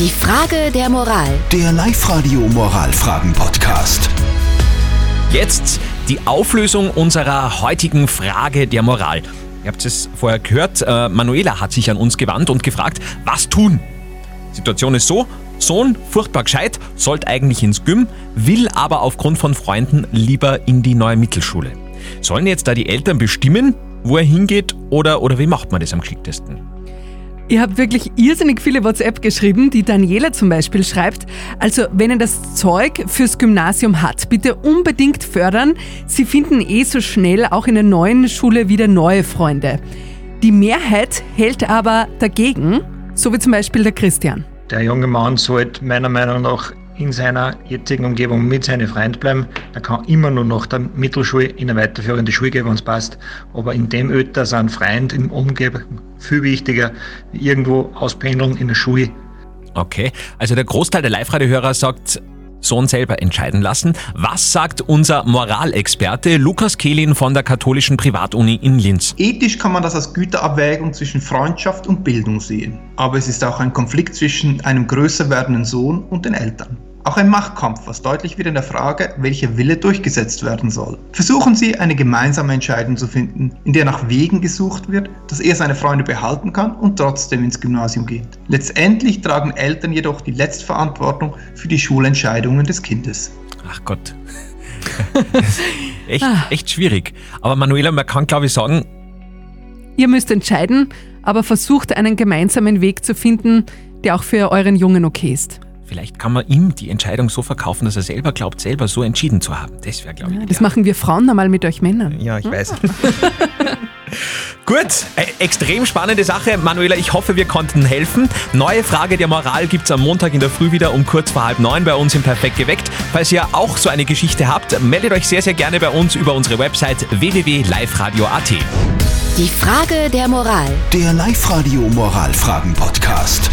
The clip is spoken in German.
Die Frage der Moral. Der Live-Radio Moralfragen-Podcast. Jetzt die Auflösung unserer heutigen Frage der Moral. Ihr habt es vorher gehört, äh, Manuela hat sich an uns gewandt und gefragt, was tun? Situation ist so, Sohn, furchtbar gescheit, sollte eigentlich ins Gym, will aber aufgrund von Freunden lieber in die neue Mittelschule. Sollen jetzt da die Eltern bestimmen, wo er hingeht oder, oder wie macht man das am geschicktesten? Ihr habt wirklich irrsinnig viele WhatsApp geschrieben. Die Daniela zum Beispiel schreibt, also wenn er das Zeug fürs Gymnasium hat, bitte unbedingt fördern. Sie finden eh so schnell auch in der neuen Schule wieder neue Freunde. Die Mehrheit hält aber dagegen, so wie zum Beispiel der Christian. Der junge Mann sollte meiner Meinung nach in seiner jetzigen Umgebung mit seinen Freunden bleiben. Er kann immer nur nach der Mittelschule in eine weiterführende Schule gehen, wenn es passt. Aber in dem Alter sind Freunde im Umgebung viel wichtiger, irgendwo auspendeln in der Schule. Okay, also der Großteil der Live-Radio-Hörer sagt, Sohn selber entscheiden lassen. Was sagt unser Moralexperte Lukas Kehlin von der katholischen Privatuni in Linz? Ethisch kann man das als Güterabwägung zwischen Freundschaft und Bildung sehen. Aber es ist auch ein Konflikt zwischen einem größer werdenden Sohn und den Eltern. Auch ein Machtkampf, was deutlich wird in der Frage, welcher Wille durchgesetzt werden soll. Versuchen Sie, eine gemeinsame Entscheidung zu finden, in der nach Wegen gesucht wird, dass er seine Freunde behalten kann und trotzdem ins Gymnasium geht. Letztendlich tragen Eltern jedoch die Letztverantwortung für die Schulentscheidungen des Kindes. Ach Gott. echt, echt schwierig. Aber Manuela, man kann glaube ich sagen, Ihr müsst entscheiden, aber versucht einen gemeinsamen Weg zu finden, der auch für euren Jungen okay ist. Vielleicht kann man ihm die Entscheidung so verkaufen, dass er selber glaubt, selber so entschieden zu haben. Das wäre, glaube ich, Das ideal. machen wir Frauen einmal mit euch Männern. Ja, ich weiß. Gut, äh, extrem spannende Sache. Manuela, ich hoffe, wir konnten helfen. Neue Frage der Moral gibt's am Montag in der Früh wieder um kurz vor halb neun bei uns im Perfekt geweckt. Falls ihr auch so eine Geschichte habt, meldet euch sehr, sehr gerne bei uns über unsere Website www.liveradio.at. Die Frage der Moral. Der Live-Radio Moralfragen-Podcast.